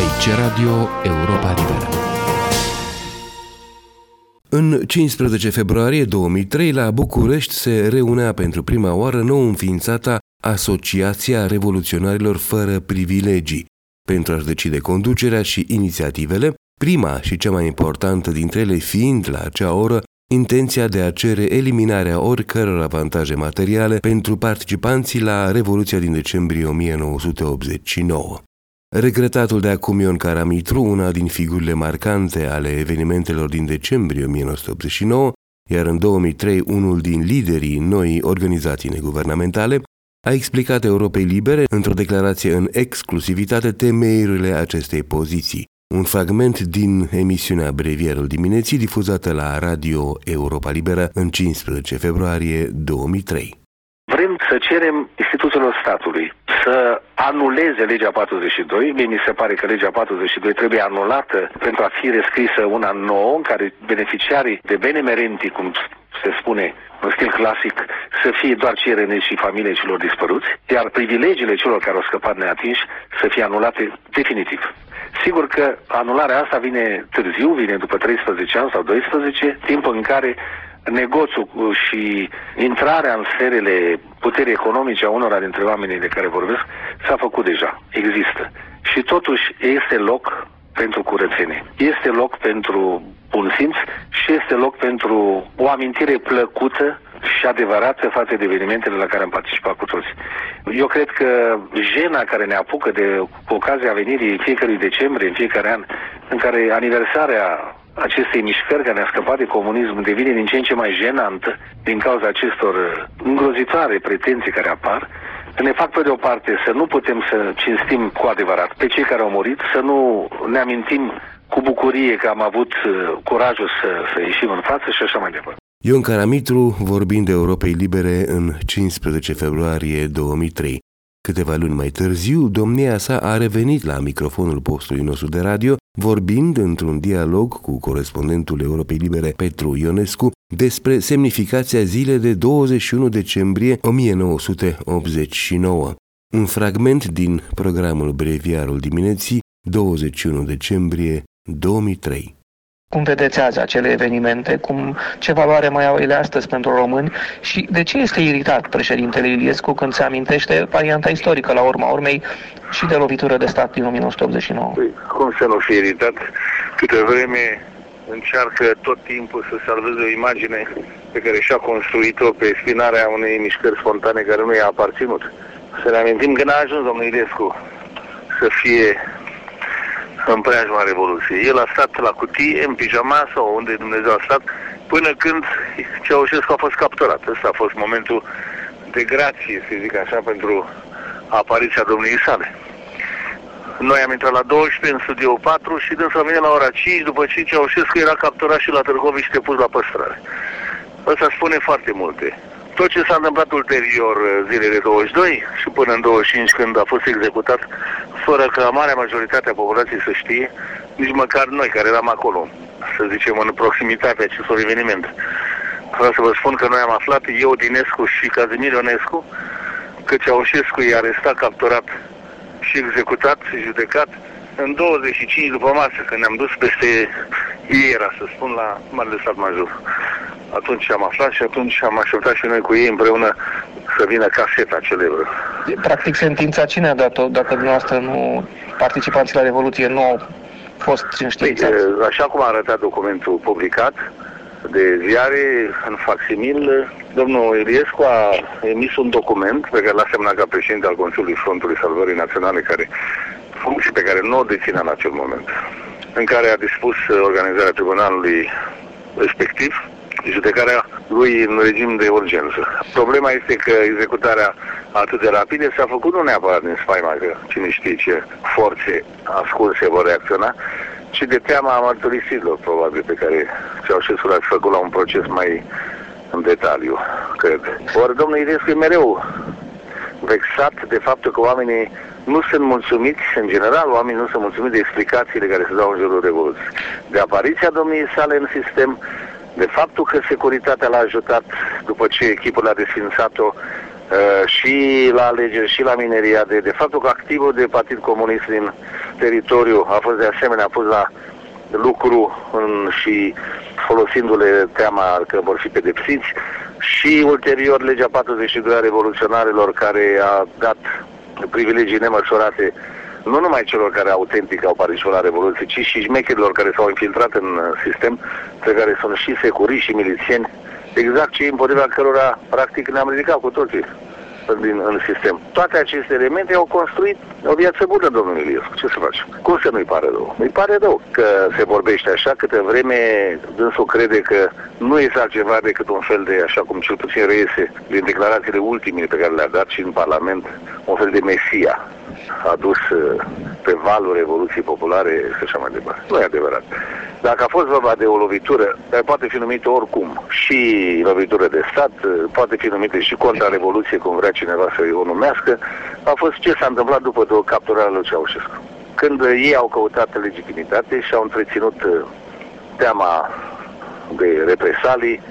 Aici Radio Europa Liberă. În 15 februarie 2003, la București se reunea pentru prima oară nou înființata Asociația Revoluționarilor Fără Privilegii, pentru a-și decide conducerea și inițiativele, prima și cea mai importantă dintre ele fiind la acea oră intenția de a cere eliminarea oricăror avantaje materiale pentru participanții la Revoluția din decembrie 1989. Regretatul de acum Ion Caramitru, una din figurile marcante ale evenimentelor din decembrie 1989, iar în 2003 unul din liderii noii organizații neguvernamentale, a explicat Europei Libere într-o declarație în exclusivitate temeiurile acestei poziții. Un fragment din emisiunea Brevierul dimineții difuzată la Radio Europa Liberă în 15 februarie 2003. Vrem să cerem instituțiilor statului să anuleze legea 42. Mie mi se pare că legea 42 trebuie anulată pentru a fi rescrisă una nouă în care beneficiarii de benemerenti, cum se spune în stil clasic, să fie doar cei răniți și familiei celor dispăruți, iar privilegiile celor care au scăpat neatinși să fie anulate definitiv. Sigur că anularea asta vine târziu, vine după 13 ani sau 12, timp în care negoțul și intrarea în sferele puterii economice a unora dintre oamenii de care vorbesc s-a făcut deja, există. Și totuși este loc pentru curățenie. Este loc pentru bun simț și este loc pentru o amintire plăcută și adevărată față de evenimentele la care am participat cu toți. Eu cred că jena care ne apucă de cu ocazia venirii fiecărui decembrie, în fiecare an, în care aniversarea acestei mișcări care ne-a scăpat de comunism devine din ce în ce mai jenantă din cauza acestor îngrozitoare pretenții care apar, ne fac pe de o parte să nu putem să cinstim cu adevărat pe cei care au murit, să nu ne amintim cu bucurie că am avut uh, curajul să, să ieșim în față și așa mai departe. Ion Caramitru vorbind de Europei Libere în 15 februarie 2003. Câteva luni mai târziu, domnia sa a revenit la microfonul postului nostru de radio, vorbind într-un dialog cu corespondentul Europei Libere Petru Ionescu despre semnificația zilei de 21 decembrie 1989. Un fragment din programul Breviarul dimineții 21 decembrie 2003. Cum vedeți azi acele evenimente? Cum, ce valoare mai au ele astăzi pentru români? Și de ce este iritat președintele Iliescu când se amintește varianta istorică la urma urmei și de lovitură de stat din 1989? Păi, cum să nu fie iritat? Câte vreme încearcă tot timpul să salveze o imagine pe care și-a construit-o pe spinarea unei mișcări spontane care nu i-a aparținut. Să ne amintim că n-a ajuns domnul Iliescu să fie în preajma Revoluției. El a stat la cutie, în pijama sau unde Dumnezeu a stat, până când Ceaușescu a fost capturat. Ăsta a fost momentul de grație, să zic așa, pentru apariția domniei sale. Noi am intrat la 12 în studio 4 și dânsul a venit la ora 5, după ce Ceaușescu era capturat și la Târgoviște pus la păstrare. Ăsta spune foarte multe. Tot ce s-a întâmplat ulterior uh, zilele 22 și până în 25 când a fost executat, fără ca marea majoritate a populației să știe, nici măcar noi care eram acolo, să zicem în proximitatea acestor eveniment. Vreau să vă spun că noi am aflat, eu, Dinescu și Cazimir Ionescu, că Ceaușescu i-a arestat, capturat și executat, judecat în 25 după masă, când ne-am dus peste Iera, să spun, la Marele Stat Major. Atunci am aflat și atunci am așteptat și noi cu ei împreună să vină caseta celebră. Practic, sentința cine a dat-o dacă dumneavoastră nu, participanții la Revoluție nu au fost înștiințați? Păi, așa cum a arătat documentul publicat de ziare în facsimil, domnul Iliescu a emis un document pe care l-a semnat ca președinte al Consiliului Frontului Salvării Naționale, care funcție pe care nu o deține în acel moment, în care a dispus organizarea tribunalului respectiv, judecarea lui în regim de urgență. Problema este că executarea atât de rapidă s-a făcut nu neapărat din spaima că cine știe ce forțe ascunse vor reacționa, ci de teama mărturisirilor, probabil, pe care Ceaușescu l-a făcut la un proces mai în detaliu, cred. Ori domnul Iliescu e mereu vexat de faptul că oamenii nu sunt mulțumiți, în general, oamenii nu sunt mulțumiți de explicațiile care se dau în jurul Revoluției. De apariția domniei sale în sistem, de faptul că securitatea l-a ajutat după ce echipul a desfințat-o uh, și la alegeri și la mineriade, de faptul că activul de Partid Comunist din teritoriu a fost de asemenea pus la lucru în, și folosindu-le teama că vor fi pedepsiți. Și ulterior legea 42 a revoluționarilor care a dat privilegii nemăsurate nu numai celor care autentic au participat la Revoluție, ci și șmecherilor care s-au infiltrat în sistem, pe care sunt și securii și milițieni, exact cei împotriva cărora practic ne-am ridicat cu toții din, în sistem. Toate aceste elemente au construit o viață bună, domnul Iliescu. Ce să facem? Cum să nu-i pare rău? Nu-i pare rău că se vorbește așa, câte vreme dânsul crede că nu este altceva decât un fel de, așa cum cel puțin reiese din declarațiile ultime pe care le-a dat și în Parlament, un fel de mesia adus uh, pe valul Revoluției Populare și așa mai departe. Nu e adevărat. Dacă a fost vorba de o lovitură, poate fi numită oricum și lovitură de stat, uh, poate fi numită și contra-revoluție, cum vrea cineva să o numească, a fost ce s-a întâmplat după două capturarea lui Ceaușescu. Când ei au căutat legitimitate și au întreținut uh, teama de represalii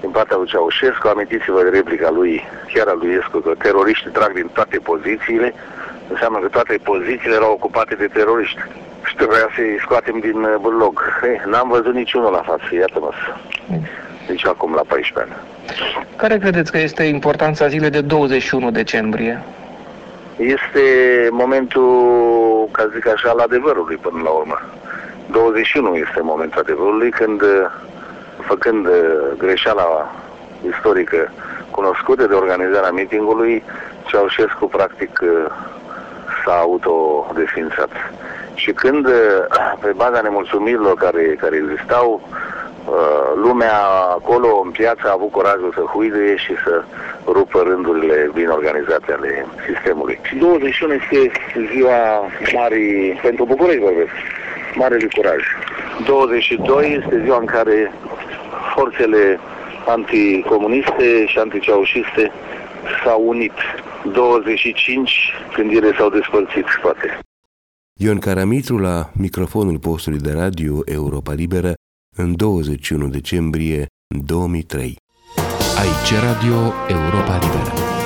din partea lui Ceaușescu, amintiți-vă de replica lui, chiar a lui Escu, că teroriștii trag din toate pozițiile, înseamnă că toate pozițiile erau ocupate de teroriști. Și trebuia să-i scoatem din uh, burlog. Hey, n-am văzut niciunul la față, iată-mă. Deci acum la 14 ani. Care credeți că este importanța zilei de 21 decembrie? Este momentul, ca zic așa, al adevărului până la urmă. 21 este momentul adevărului când, uh, făcând uh, greșeala istorică cunoscută de organizarea mitingului, Ceaușescu practic s-a autodesfințat. Și când, pe baza nemulțumirilor care, care existau, uh, lumea acolo, în piață, a avut curajul să huiduie și să rupă rândurile bine organizate ale sistemului. Și 21 este ziua marii, pentru București vorbesc, marele curaj. 22 este ziua în care forțele anticomuniste și anticeaușiste s-au unit 25 când ele s-au despărțit, poate. Ion Caramitru la microfonul postului de radio Europa Liberă în 21 decembrie 2003. Aici Radio Europa Liberă.